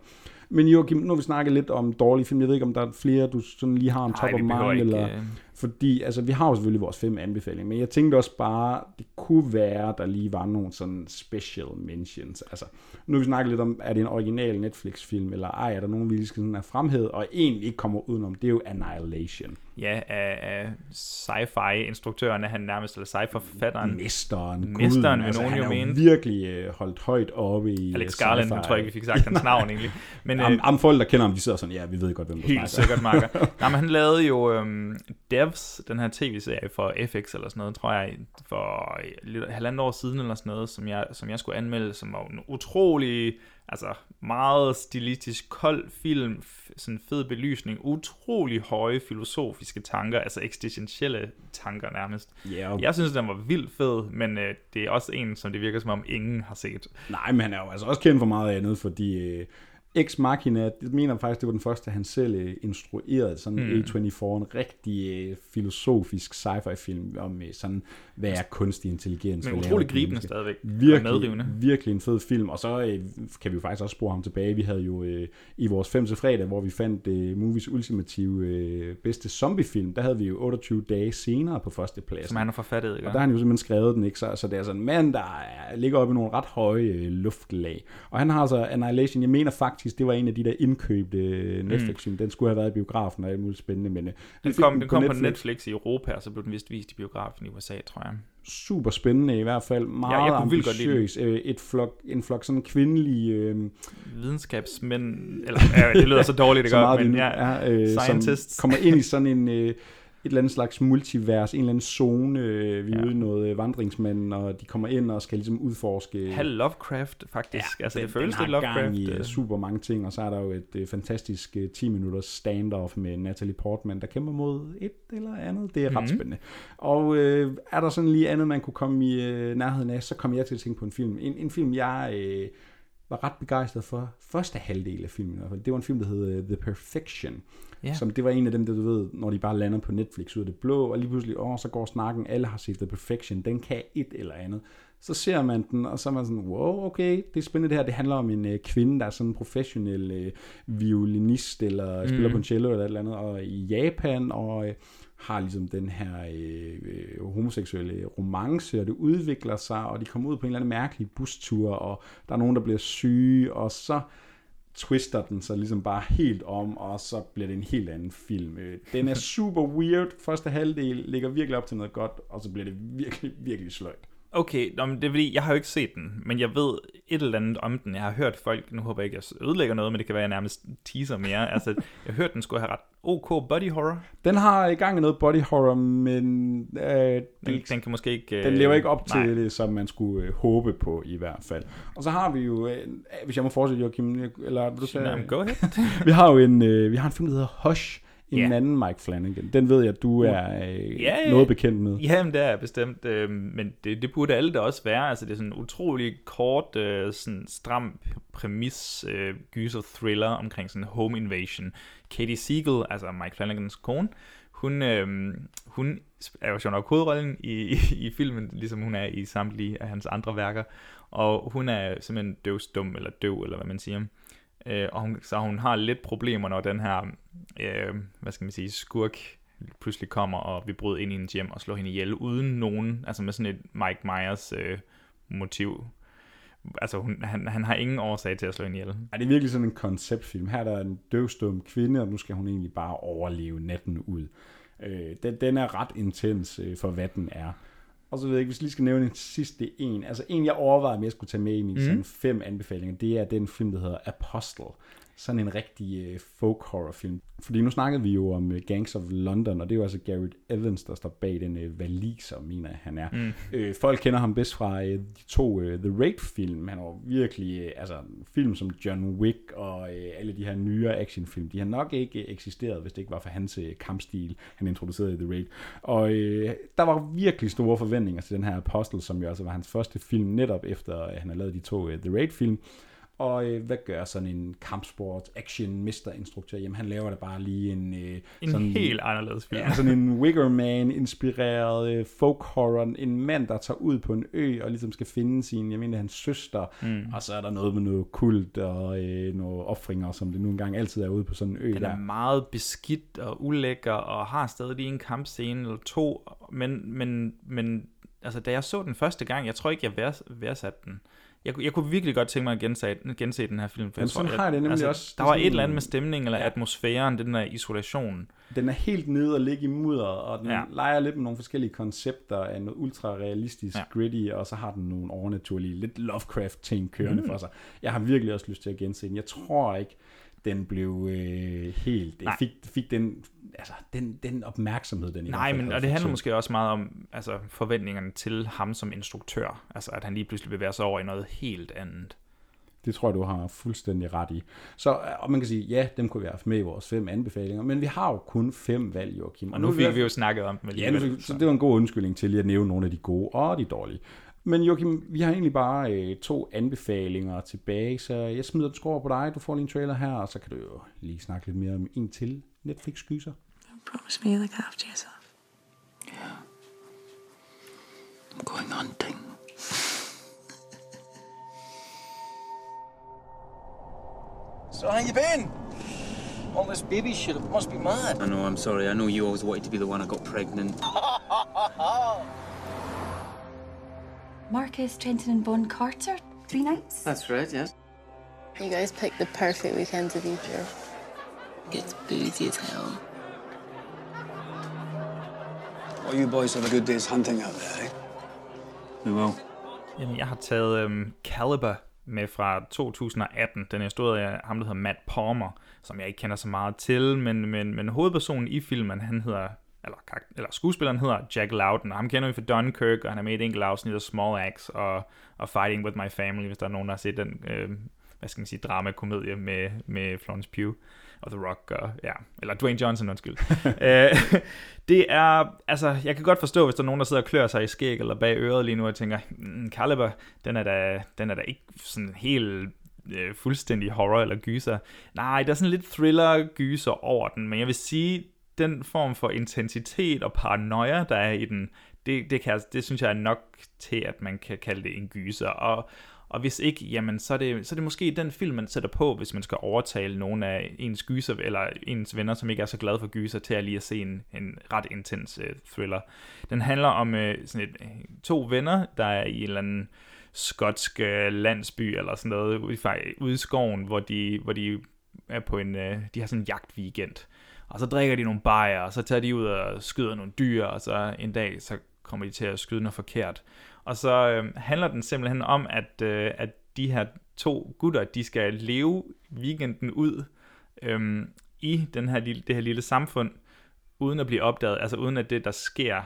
S3: Men Joachim, nu har vi snakket lidt om dårlige film. Jeg ved ikke, om der er flere, du sådan lige har en top of mind, eller...
S2: øh,
S3: Fordi, altså, vi har jo selvfølgelig vores fem anbefalinger, men jeg tænkte også bare, det kunne være, der lige var nogle sådan special mentions. Altså, nu har vi snakket lidt om, er det en original Netflix-film, eller ej, er der nogen, vi lige skal sådan have fremhed, og egentlig ikke kommer udenom, det er jo Annihilation.
S2: Ja, af, af sci-fi-instruktøren er han nærmest, eller sci-fi-forfatteren.
S3: Mesteren,
S2: Mesteren,
S3: altså,
S2: vil nogen
S3: han
S2: jo mene.
S3: virkelig øh, holdt højt oppe i
S2: Alex Garland, nu tror jeg ikke, vi fik sagt hans navn egentlig. Men,
S3: am,
S2: øh,
S3: am, folk, der kender ham, de sidder sådan, ja, vi ved godt, hvem du
S2: Helt
S3: snakker.
S2: sikkert, Marker. Nej, men han lavede jo øhm, Devs, den her tv-serie for FX eller sådan noget, tror jeg, for lidt, halvandet år siden eller sådan noget, som jeg, som jeg skulle anmelde, som var en utrolig, altså meget stilistisk, kold film, sådan fed belysning, utrolig høje filosofiske tanker, altså eksistentielle tanker nærmest.
S3: Og-
S2: Jeg synes, den var vildt fed, men øh, det er også en, som det virker som om ingen har set.
S3: Nej, men han er jo altså også kendt for meget andet, fordi øh, Ex Machina, det mener jeg faktisk, det var den første, han selv øh, instruerede, sådan mm. A24, en rigtig øh, filosofisk sci-fi film om øh, sådan, hvad er kunstig intelligens?
S2: Men utrolig gribende
S3: mennesker?
S2: stadigvæk,
S3: Virkelig,
S2: medrivende.
S3: virkelig en fed film, og så øh, kan vi jo faktisk også spore ham tilbage. Vi havde jo øh, i vores 5 til fredag, hvor vi fandt øh, movies ultimative øh, bedste zombiefilm, der havde vi jo 28 dage senere på første plads.
S2: Som han har forfattet, ikke?
S3: Og der har han jo simpelthen skrevet den, ikke? Så, så det er sådan en mand, der er, ligger oppe i nogle ret høje øh, luftlag. Og han har altså Annihilation, jeg mener faktisk, faktisk, det var en af de der indkøbte Netflix-film. Den skulle have været i biografen og alt muligt spændende, men øh,
S2: Den
S3: fik
S2: kom, den kom på Netflix i Europa, og så blev den vist vist i biografen i USA, tror jeg.
S3: super spændende i hvert fald. Meget
S2: jeg lide den.
S3: ambitiøs. Øh, Et flok, en flok sådan kvindelige... Øh,
S2: Videnskabsmænd, eller ja, det lyder så dårligt, det gør, men ja,
S3: er, øh,
S2: scientists.
S3: som kommer ind i sådan en... Øh, et eller andet slags multivers, en eller anden zone, øh, vi er
S2: Ja.
S3: ude i noget øh, vandringsmanden, og de kommer ind og skal ligesom udforske...
S2: Halv Lovecraft, faktisk. Ja, altså, det
S3: den,
S2: føles
S3: den
S2: lidt Lovecraft.
S3: gang i
S2: øh.
S3: øh, super mange ting, og så er der jo et fantastisk øh, 10 minutters standoff med Natalie Portman, der kæmper mod et eller andet. Det er ret
S2: Mhm.
S3: spændende. Og øh, er der sådan lige andet, man kunne komme i øh, nærheden af, så kommer jeg til at tænke på en film. En, en film, jeg øh, var ret begejstret for. Første halvdel af filmen i hvert fald. Det var en film, der hed øh, The Perfection.
S2: Ja.
S3: Som det var en af dem, der du ved, når de bare lander på Netflix ud af det blå, og lige pludselig, åh, så går snakken, alle har set The Perfection, den kan et eller andet. Så ser man den, og så er man sådan, wow, okay, det er spændende det her. Det handler om en øh, kvinde, der er sådan en professionel øh, violinist, eller mm. spiller på en cello eller et eller andet, og i Japan, og øh, har ligesom den her øh, øh, homoseksuelle romance, og det udvikler sig, og de kommer ud på en eller anden mærkelig bustur, og der er nogen, der bliver syge, og så twister den sig ligesom bare helt om, og så bliver det en helt anden film. Øh, den er super weird. Første halvdel ligger virkelig op til noget godt, og så bliver det virkelig, virkelig sløjt.
S2: Okay, nå, men det er fordi, jeg har jo ikke set den, men jeg ved et eller andet om den. Jeg har hørt folk, nu håber jeg ikke, jeg ødelægger noget, men det kan være, jeg nærmest teaser mere. Altså, jeg har hørt, den skulle have ret OK body horror.
S3: Den har i gang i noget body horror, men øh,
S2: Den, den kan måske ikke...
S3: den
S2: øh,
S3: lever ikke op til
S2: nej.
S3: det, som man skulle øh, håbe på i hvert fald. Og så har vi jo, øh, hvis jeg må fortsætte, Joachim, eller vil du sige,
S2: Jamen, go ahead.
S3: vi har jo en, øh, vi har en film, der hedder Hush, en
S2: Ja.
S3: anden Mike Flanagan. Den ved jeg, at du er øh,
S2: ja.
S3: noget bekendt med.
S2: Jamen, det er jeg bestemt, øh, men det, det burde alle da også være. Altså, det er sådan en utrolig kort, øh, sådan stram præmis, øh, gyser thriller omkring sådan home invasion. Katie Siegel, altså Mike Flanagans kone, hun, øh, hun er jo sjovt nok hovedrollen i, i, i filmen, ligesom hun er i samtlige af hans andre værker. Og hun er simpelthen døvstum, eller døv, eller hvad man siger. Øh, og hun, så hun har lidt problemer, når den her, øh, hvad skal man sige, skurk pludselig kommer og vi bryder ind i hendes hjem og slår hende ihjel, uden nogen, altså med sådan et Mike Myers øh, motiv. Altså, hun, han, han har ingen årsag til at slå hende ihjel.
S3: Er det er virkelig sådan en konceptfilm? Her er der en døvstum kvinde, og nu skal hun egentlig bare overleve natten ud. Øh, den, den er ret intens øh, for, hvad den er. Og så ved jeg ikke, hvis jeg lige skal nævne en sidste en. Altså en, jeg overvejede, om jeg skulle tage med i mine mm. sådan fem anbefalinger, det er den film, der hedder Apostle. Sådan en rigtig øh, folk horror film. Fordi nu snakkede vi jo om øh, Gangs of London, og det er jo altså Garrett Evans, der står bag den øh, valiser, mener han er.
S2: Mm.
S3: Øh, folk kender ham bedst fra øh, de to øh, The Raid-film. Han var virkelig, øh, altså film som John Wick og øh, alle de her nyere actionfilm, de har nok ikke eksisteret, hvis det ikke var for hans øh, kampstil, han introducerede i The Raid. Og øh, der var virkelig store forventninger til den her Apostle, som jo altså var hans første film, netop efter at han har lavet de to øh, The Raid-film. Og øh, hvad gør sådan en kampsport, action, mister instruktør? Jamen han laver da bare lige en... Øh,
S2: En
S3: sådan,
S2: helt anderledes film.
S3: Ja, sådan en Wiggerman-inspireret øh, folk horror. En mand, der tager ud på en ø og ligesom skal finde sin, jeg mener, hans søster.
S2: Mm.
S3: Og så er der noget med noget kult og øh, nogle offringer, som det nu engang altid er ude på sådan en ø
S2: Den
S3: der.
S2: er meget beskidt og ulækker, og har stadig lige en kampscene eller to, men, men, men altså, da jeg så den første gang, jeg tror ikke, jeg værdsatte den. Jeg, kunne- jeg kunne virkelig godt tænke mig at gense, gense den her film. For
S3: Jamen,
S2: jeg tror,
S3: sådan
S2: jeg,
S3: har jeg det nemlig
S2: altså,
S3: også.
S2: Der
S3: er
S2: var et eller andet med stemningen, eller atmosfæren, den der isolation.
S3: Den er helt nede og ligge i mudder, og den
S2: Ja.
S3: ja. leger lidt med nogle forskellige koncepter af noget ultra-realistisk
S2: Ja.
S3: ja. gritty, og så har den nogle overnaturlige, lidt Lovecraft-ting kørende
S2: mm.
S3: for sig. Jeg har virkelig også lyst til at gense den. Jeg tror ikke, den blev øh, helt...
S2: Nej.
S3: Fik, fik den, altså, den, den opmærksomhed, den i
S2: Nej, men og det handler måske også meget om altså, forventningerne til ham som instruktør. Altså, at han lige pludselig bevæger sig over i noget helt andet.
S3: Det tror jeg, du har fuldstændig ret i. Så øh, og man kan sige, ja, dem kunne vi have haft med i vores fem anbefalinger, men vi har jo kun fem valg, Joachim.
S2: Og nu
S3: er
S2: fik vi jo snakket om dem
S3: Ja, nu så det var en god undskyldning til lige at nævne nogle af de gode og de dårlige. Men Joachim, vi har egentlig bare øh, to anbefalinger tilbage, så jeg smider den score på dig. Du får lige en trailer her, og så kan du jo lige snakke lidt mere om en til Netflix-gyser.
S10: Promise me you look after yourself.
S8: I'm going hunting.
S11: So how you been? All this baby shit, it must be mad.
S12: I know, I'm sorry. I know you always wanted to be the one that got pregnant.
S7: Marcus, Trenton, and Bun Carter. Three nights.
S12: That's right, yes.
S10: You guys picked the perfect weekend to be here.
S13: Gets boozy as hell.
S14: Well, you boys have a good day's hunting out there, eh?
S8: We will.
S2: Jamen, jeg har taget øhm, Caliber med fra 2018. Den er instrueret af ham, der hedder Matt Palmer, som jeg ikke kender så meget til, men, men, men hovedpersonen i filmen, han hedder, eller, eller skuespilleren hedder Jack Loudon, og ham kender vi fra Dunkirk, og han er med i et enkelt afsnit af Small Axe og, og Fighting With My Family, hvis der er nogen, der har set den, øh, hvad skal man sige, drama-komedie med, med Florence Pugh og The Rock, og, ja, eller Dwayne Johnson, undskyld. øh, det er, altså, jeg kan godt forstå, hvis der er nogen, der sidder og klør sig i skæg eller bag øret lige nu, og tænker, mm, Caliber, den er da, den er da ikke sådan helt øh, fuldstændig horror eller gyser. Nej, der er sådan lidt thriller-gyser over den, men jeg vil sige, den form for intensitet og paranoia, der er i den, det, det, kan, det synes jeg er nok til, at man kan kalde det en gyser. Og, og hvis ikke, jamen, så er, det, så er det måske den film, man sætter på, hvis man skal overtale nogen af ens gyser, eller ens venner, som ikke er så glade for gyser, til at lige at se en, en ret intens uh, thriller. Den handler om uh, sådan et, øh, to venner, der er i en eller anden skotsk landsby, eller sådan noget, ude i, ude i skoven, hvor de, hvor de er på en, øh, de har sådan en jagtweekend. Og så drikker de nogle bajer, og så tager de ud og skyder nogle dyr, og så en dag, så kommer de til at skyde noget forkert. Og så øh, handler den simpelthen om, at, øh, at de her to gutter, de skal leve weekenden ud øh, i den her lille, det her lille samfund, uden at blive opdaget, altså uden at det, der sker,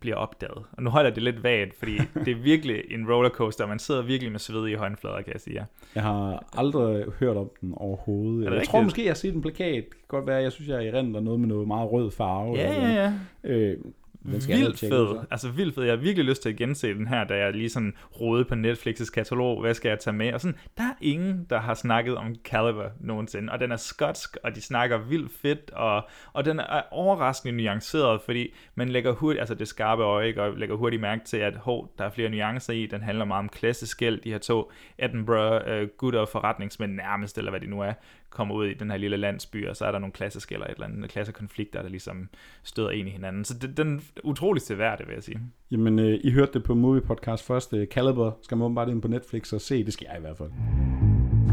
S2: bliver opdaget. Og nu holder det lidt vagt, fordi det er virkelig en rollercoaster, og man sidder virkelig med sved i håndflader, kan jeg sige.
S3: Jeg har aldrig hørt om den overhovedet.
S2: det
S3: Jeg tror
S2: rigtigt?
S3: måske, jeg har set en plakat. Det kan godt være, jeg synes, jeg erindrer noget med noget meget rød farve.
S2: Ja, ja,
S3: noget. Øh, den skal
S2: vildt fed.
S3: så.
S2: Altså vildt fed. Jeg har virkelig lyst til at gense den her, da jeg lige sådan rodede på Netflix's katalog. Hvad skal jeg tage med? Og sådan, der er ingen, der har snakket om Caliber nogensinde. Og den er skotsk, og de snakker vildt fedt, og, og den er overraskende nuanceret, fordi man lægger hurtigt, altså det skarpe øje, ikke, og lægger hurtigt mærke til, at hov, der er flere nuancer i. Den handler meget om klasseskæld. De her to Edinburgh øh, og forretningsmænd nærmest, eller hvad de nu er, kommer ud i den her lille landsby, og så er der nogle klasseskæld eller et eller andet klassekonflikter, der ligesom støder ind i hinanden. Så det, den er utroligt seværdig, vil jeg sige.
S3: Jamen, øh, I hørte det på Movie Podcast først. Øh, Caliber skal man åbenbart ind på Netflix og se. Det skal jeg i hvert fald.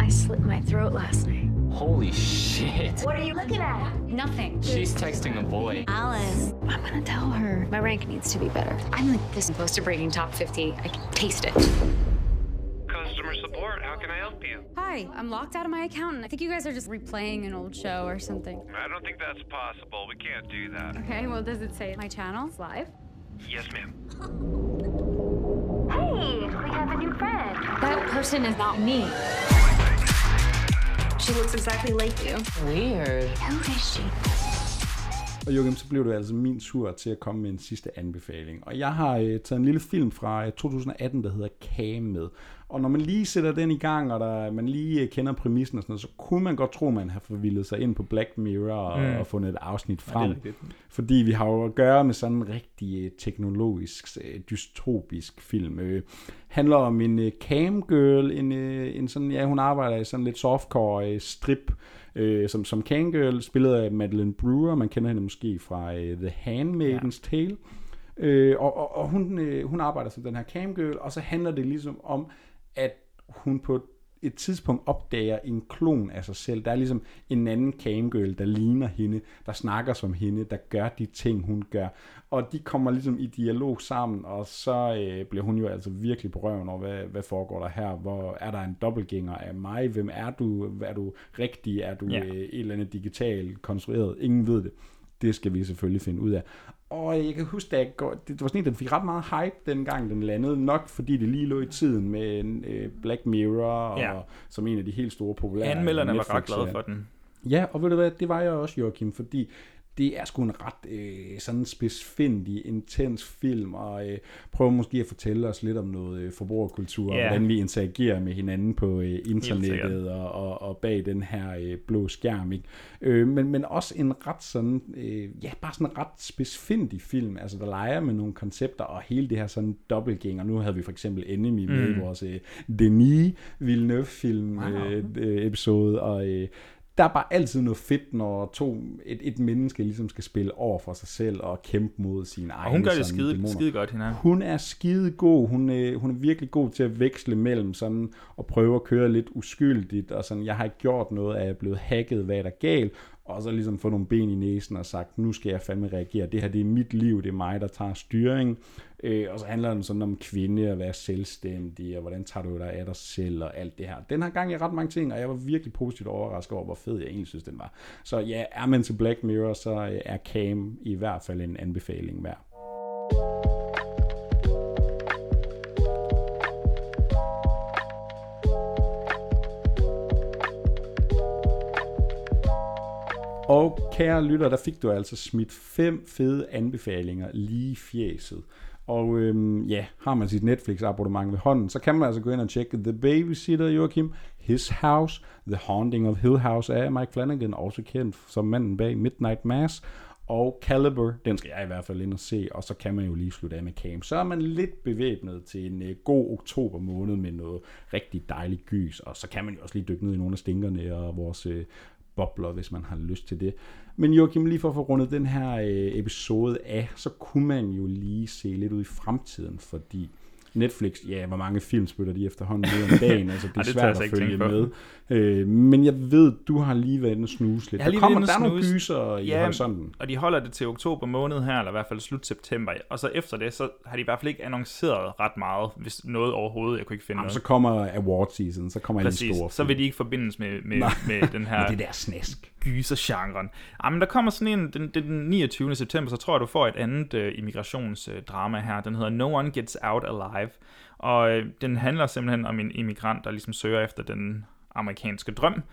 S7: I slit my throat last night.
S12: Holy shit.
S7: What are you looking at? Nothing.
S12: She's texting a boy.
S7: Alice. I'm gonna tell her. My rank needs to be better. I'm like this close to breaking top 50. I can taste it.
S15: Customer support, how can I help you?
S16: Hi, I'm locked out of my account, and I think you guys are just replaying an old show or something.
S15: I don't think that's possible. We can't do that.
S16: Okay, well, does it say my channel is live?
S15: Yes, ma'am.
S7: Hey, we have a new friend. That person is not me. She looks exactly like you.
S13: Weird.
S7: Who is she?
S3: Og Joachim, så blev det altså min tur til at komme med en sidste anbefaling. Og jeg har øh, taget en lille film fra øh, 2018, der hedder Cam med. Og når man lige sætter den i gang, og der, man lige øh, kender præmissen og sådan noget, så kunne man godt tro, man har forvildet sig ind på Black Mirror og,
S2: Mm.
S3: og fundet et afsnit
S2: Ja,
S3: frem.
S2: rigtigt.
S3: Fordi vi har jo at gøre med sådan en rigtig øh, teknologisk, øh, dystopisk film. Øh, handler om en øh, cam girl, en, øh, en sådan, ja, hun arbejder i sådan lidt softcore øh, strip, øh, som, som cam girl, spillet af Madeleine Brewer. Man kender hende måske fra øh, The Handmaid's ja. Tale. Øh, og og, og hun, øh, hun arbejder som den her cam girl, og så handler det ligesom om, at hun på et tidspunkt opdager en klon af sig selv. Der er ligesom en anden camgirl, der ligner hende, der snakker som hende, der gør de ting, hun gør. Og de kommer ligesom i dialog sammen, og så øh, bliver hun jo altså virkelig på røven over, hvad, hvad foregår der her? Hvor er der en dobbeltgænger af mig? Hvem er du? Er du rigtig? Er du
S2: Ja.
S3: øh, et eller andet digitalt konstrueret? Ingen ved det. Det skal vi selvfølgelig finde ud af. Og jeg kan huske, at jeg går, det, var sådan en, den fik ret meget hype, dengang den landede. Nok fordi det lige lå i tiden med en, øh, Black Mirror, og,
S2: Ja.
S3: som en af de helt store populære
S2: Anmelderne var ret glade for den.
S3: Ja, og ved du hvad, det var jeg også, Joachim, fordi det er sgu en ret øh, sådan spidsfindig, intens film, og øh, prøver måske at fortælle os lidt om noget øh, forbrugerkultur,
S2: Ja.
S3: og hvordan vi interagerer med hinanden på øh, internettet og, og, og bag den her øh, blå skærm. Ikke? Øh, men, men også en ret sådan, øh, ja, bare sådan en ret spidsfindig film, altså der leger med nogle koncepter, og hele det her sådan dobbeltgænger. Nu havde vi for eksempel Enemy med
S2: Mm.
S3: i vores øh, Denis Villeneuve-film
S2: Wow.
S3: øh, øh, episode, og øh, der er bare altid noget fedt, når to, et, et menneske ligesom skal spille over for sig selv og kæmpe mod sine egne
S2: Og hun gør det skide,
S3: dæmoner.
S2: skide godt, hende her.
S3: Hun er skide god. Hun, øh, hun er virkelig god til at veksle mellem sådan og prøve at køre lidt uskyldigt og sådan, jeg har ikke gjort noget, at jeg er blevet hacket, hvad er der galt, og så ligesom få nogle ben i næsen og sagt, nu skal jeg fandme reagere. Det her, det er mit liv, det er mig, der tager styring. Øh, og så handler den sådan om kvinde at være selvstændig, og hvordan tager du dig af dig selv og alt det her. Den har gang i ret mange ting, og jeg var virkelig positivt overrasket over, hvor fed jeg egentlig synes, den var. Så ja, er man til Black Mirror, så øh, er Cam i hvert fald en anbefaling værd. Og kære lytter, der fik du altså smidt fem fede anbefalinger lige i fjeset. Og øhm, ja, har man sit Netflix-abonnement ved hånden, så kan man altså gå ind og tjekke The Babysitter, Joachim, His House, The Haunting of Hill House af Mike Flanagan, også kendt som manden bag Midnight Mass, og Caliber, den skal jeg i hvert fald ind og se, og så kan man jo lige slutte af med Cam. Så er man lidt bevæbnet til en uh, god oktober måned med noget rigtig dejligt gys, og så kan man jo også lige dykke ned i nogle af stinkerne og vores uh, bobler, hvis man har lyst til det. Men Joachim, lige for at få rundet den her øh, episode af, så kunne man jo lige se lidt ud i fremtiden, fordi Netflix, ja, hvor mange film spytter de efterhånden ud om dagen, altså det er
S2: Ej, det
S3: svært
S2: jeg så
S3: at følge med. Øh, men jeg ved, du har lige været inde og snuse lidt.
S2: Jeg har
S3: Der
S2: lige
S3: kommer, der er nogle gyser i horisonten.
S2: og de holder det til oktober måned her, eller i hvert fald slut september. Og så efter det, så har de i hvert fald ikke annonceret ret meget, hvis noget overhovedet. Jeg kunne ikke finde
S3: Jamen,
S2: noget.
S3: så kommer award season, så kommer alle de
S2: Præcis,
S3: store
S2: så vil de ikke forbindes med, med,
S3: Nej,
S2: med den her
S3: med det der snask.
S2: gysergenren. Jamen, der kommer sådan en, den, den 29. september, så tror jeg, du får et andet uh, immigrationsdrama her. Den hedder No One Gets Out Alive. Og øh, den handler simpelthen om en immigrant, der ligesom søger efter den amerikanske drøm.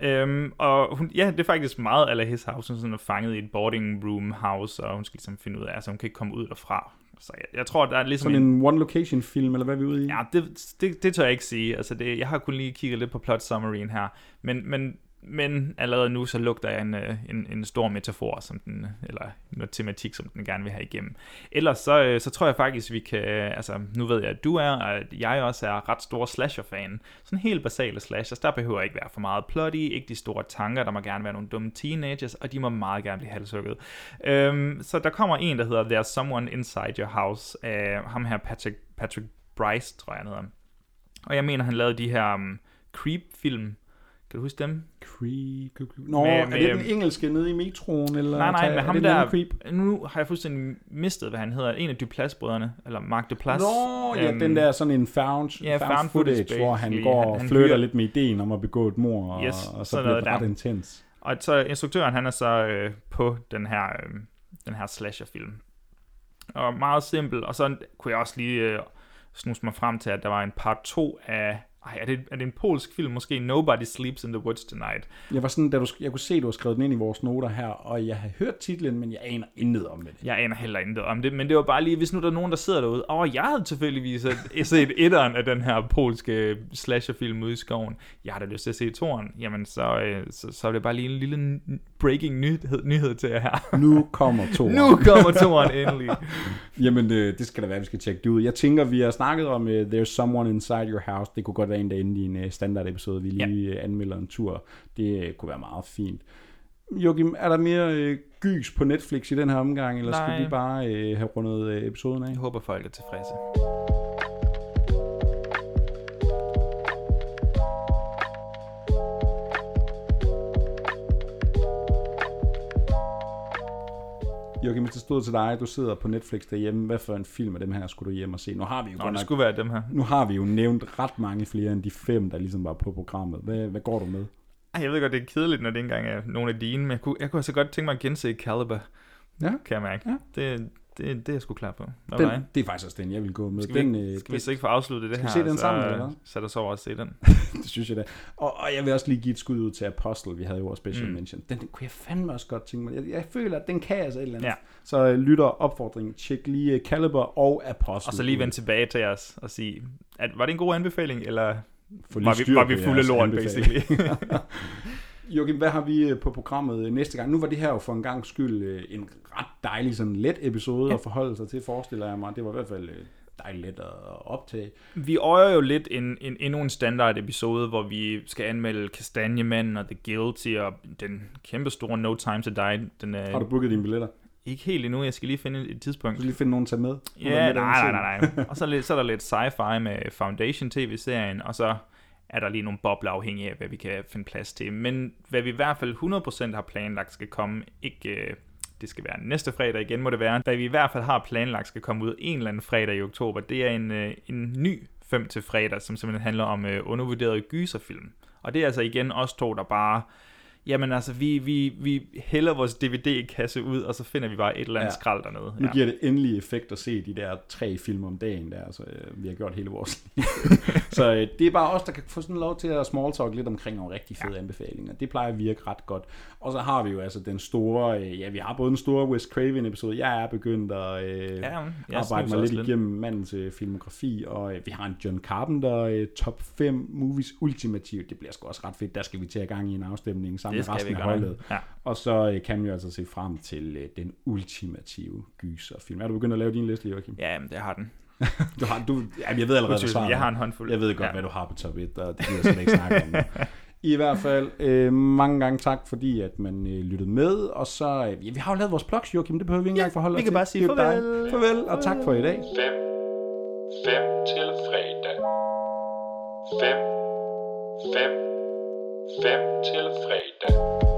S2: Øhm, og hun, ja, det er faktisk meget ala his house. Hun er sådan fanget i et boarding room house, og hun skal ligesom finde ud af, altså hun kan ikke komme ud derfra. Så jeg, jeg tror, der er ligesom
S3: Sådan en one-location film, eller hvad er vi ude i?
S2: Ja, det, det, det tør jeg ikke sige. Altså, det, jeg har kun lige kigget lidt på plot summaryen her. Men, men, men allerede nu, så lugter jeg en, øh, en, en stor metafor, som den, eller noget tematik, som den gerne vil have igennem. Ellers så, øh, så tror jeg faktisk, vi kan... Øh, altså, nu ved jeg, at du er, og at jeg også er ret stor slasher-fan. Sådan helt basale slashers, der behøver ikke være for meget plot i, ikke de store tanker, der må gerne være nogle dumme teenagers, og de må meget gerne blive halshugget. Øhm, så der kommer en, der hedder There's Someone Inside Your House, af ham her Patrick, Patrick Bryce, tror jeg han hedder. Og jeg mener, han lavede de her um, Creep-film. Kan du huske dem?
S3: Creep, creep, creep. Nå,
S2: Med-
S3: er
S2: med-
S3: det den engelske nede i metroen? Eller
S2: Nej, nej, med ham der,
S3: Creep?
S2: nu har jeg fuldstændig mistet, hvad han hedder. En af Duplass-brødrene, eller Mark Duplass.
S3: Nå, ja,
S2: Øhm,
S3: den der sådan en found,
S2: ja,
S3: found,
S2: found
S3: footage,
S2: footage,
S3: hvor han går
S2: Han-
S3: og
S2: han
S3: flytter
S2: hyrer-
S3: lidt med ideen om at begå et mor, og,
S2: Yes,
S3: og så bliver det ret
S2: der.
S3: intens.
S2: Og så instruktøren, han er så øh, på den her, øh, den her slasher-film. Og meget simpel. Og så kunne jeg også lige øh, snuse mig frem til, at der var en part 2 af... Ej, er det, er det en polsk film? Måske Nobody Sleeps in the Woods Tonight.
S3: Jeg var sådan, da du, jeg kunne se, at du har skrevet den ind i vores noter her, og jeg har hørt titlen, men jeg aner intet om det.
S2: Jeg aner heller intet om det, men det var bare lige, hvis nu der er nogen, der sidder derude. Åh, oh, jeg havde tilfældigvis set- etteren af den her polske slasherfilm ude i skoven. Jeg har da lyst til at se toren. Jamen, så, øh, så, så er det bare lige en lille breaking nyhed, nyhed til jer her.
S3: Nu kommer toren.
S2: nu kommer toren endelig.
S3: Jamen, øh, det skal da være, vi skal tjekke det ud. Jeg tænker, vi har snakket om uh, There's Someone Inside Your House. Det kunne godt være en, der endte i en uh, standard episode, vi lige ja. anmelder en tur. Det uh, kunne være meget fint. Joachim, er der mere uh, gys på Netflix i den her omgang, eller
S2: Nej.
S3: skal vi bare uh, have rundet uh, episoden af?
S2: Jeg håber, folk er tilfredse.
S3: Joachim, hvis det stod til dig, du sidder på Netflix derhjemme, hvad for en film af dem her skulle du hjem og se? Nu har vi jo
S2: Nå, det
S3: nok-
S2: skulle være dem her.
S3: Nu har vi jo nævnt ret mange flere end de fem, der ligesom var på programmet. Hvad, hvad går du med?
S2: Ej, jeg ved godt, det er kedeligt, når det ikke engang er nogle af dine, men jeg kunne, jeg kunne altså godt tænke mig at gense Caliber.
S3: Ja.
S2: Kan jeg mærke.
S3: Ja.
S2: Det, det, det er jeg sgu klar på. Hvad
S3: Den, det er faktisk også den, jeg vil gå med.
S2: Skal
S3: den,
S2: vi,
S3: øh,
S2: skal vi så ikke få afsluttet det
S3: skal
S2: her?
S3: vi se den
S2: så,
S3: sammen, eller?
S2: Så er der så over at se den.
S3: det synes jeg da. Og, og jeg vil også lige give et skud ud til Apostle, vi havde jo vores special
S2: Mm.
S3: mention. Den, den kunne jeg fandme også godt tænke mig. Jeg, jeg føler, at den kan altså et eller andet.
S2: Ja.
S3: Så øh, lytter opfordringen. Tjek lige øh, Caliber og Apostle.
S2: Og så lige vende tilbage til os og sige, at, var det en god anbefaling, eller var vi, var vi fulde lort, basically?
S3: Joachim, hvad har vi øh, på programmet øh, næste gang? Nu var det her jo for en gang skyld øh, en ret dejlig, sådan let episode
S2: Ja.
S3: at forholde sig til, forestiller jeg mig. Det var i hvert fald... dejligt let at optage.
S2: Vi øjer jo lidt en, en, endnu en standard episode, hvor vi skal anmelde Kastanjemanden og The Guilty og den kæmpe store No Time to Die. Den,
S3: Har du booket dine billetter?
S2: Ikke helt endnu, jeg skal lige finde et tidspunkt.
S3: Du skal lige finde nogen tage med?
S2: Ja, nej, nej, nej, nej. Og så, lidt, så er der lidt sci-fi med Foundation TV-serien, og så er der lige nogle bobler afhængig af, hvad vi kan finde plads til. Men hvad vi i hvert fald 100% har planlagt skal komme, ikke øh, det skal være næste fredag igen, må det være. Hvad vi i hvert fald har planlagt skal komme ud en eller anden fredag i oktober, det er en, øh, en ny 5 til fredag, som simpelthen handler om øh, undervurderede gyserfilm. Og det er altså igen os to, der bare jamen altså, vi, vi, vi hælder vores DVD-kasse ud, og så finder vi bare et eller andet ja. skrald dernede.
S3: Nu giver det endelig effekt at se de der tre film om dagen der, så øh, vi har gjort hele vores liv. så øh, det er bare os, der kan få sådan lov til at small talk lidt omkring nogle rigtig fede ja. anbefalinger. Det plejer at virke ret godt. Og så har vi jo altså den store, øh, ja vi har både den store Wes Craven episode, jeg er begyndt at øh, ja, arbejde mig lidt, lidt igennem mandens øh, filmografi, og øh, vi har en John Carpenter øh, top 5 movies ultimativt. Det bliver sgu også ret fedt, der skal vi til at gang i en afstemning sammen med resten af holdet. Ja. Og så øh, kan man jo altså se frem til øh, den ultimative gyserfilm. Er du begyndt at lave din liste, Joachim?
S2: Ja, men det har den.
S3: du har, du, ja, jeg ved allerede, hvad svaret
S2: Jeg har en håndfuld.
S3: Jeg ved godt, ja. hvad du har på top 1, og det gider jeg slet ikke snakke om. I hvert fald, øh, mange gange tak, fordi at man øh, lyttede med, og så, øh, ja, vi har jo lavet vores plugs, Joachim, det behøver vi ikke
S2: ja,
S3: engang forholde
S2: vi
S3: os
S2: kan bare sige farvel.
S3: Farvel, og tak for i dag.
S1: 5. 5 til fredag. 5. 5. 5 til fredag.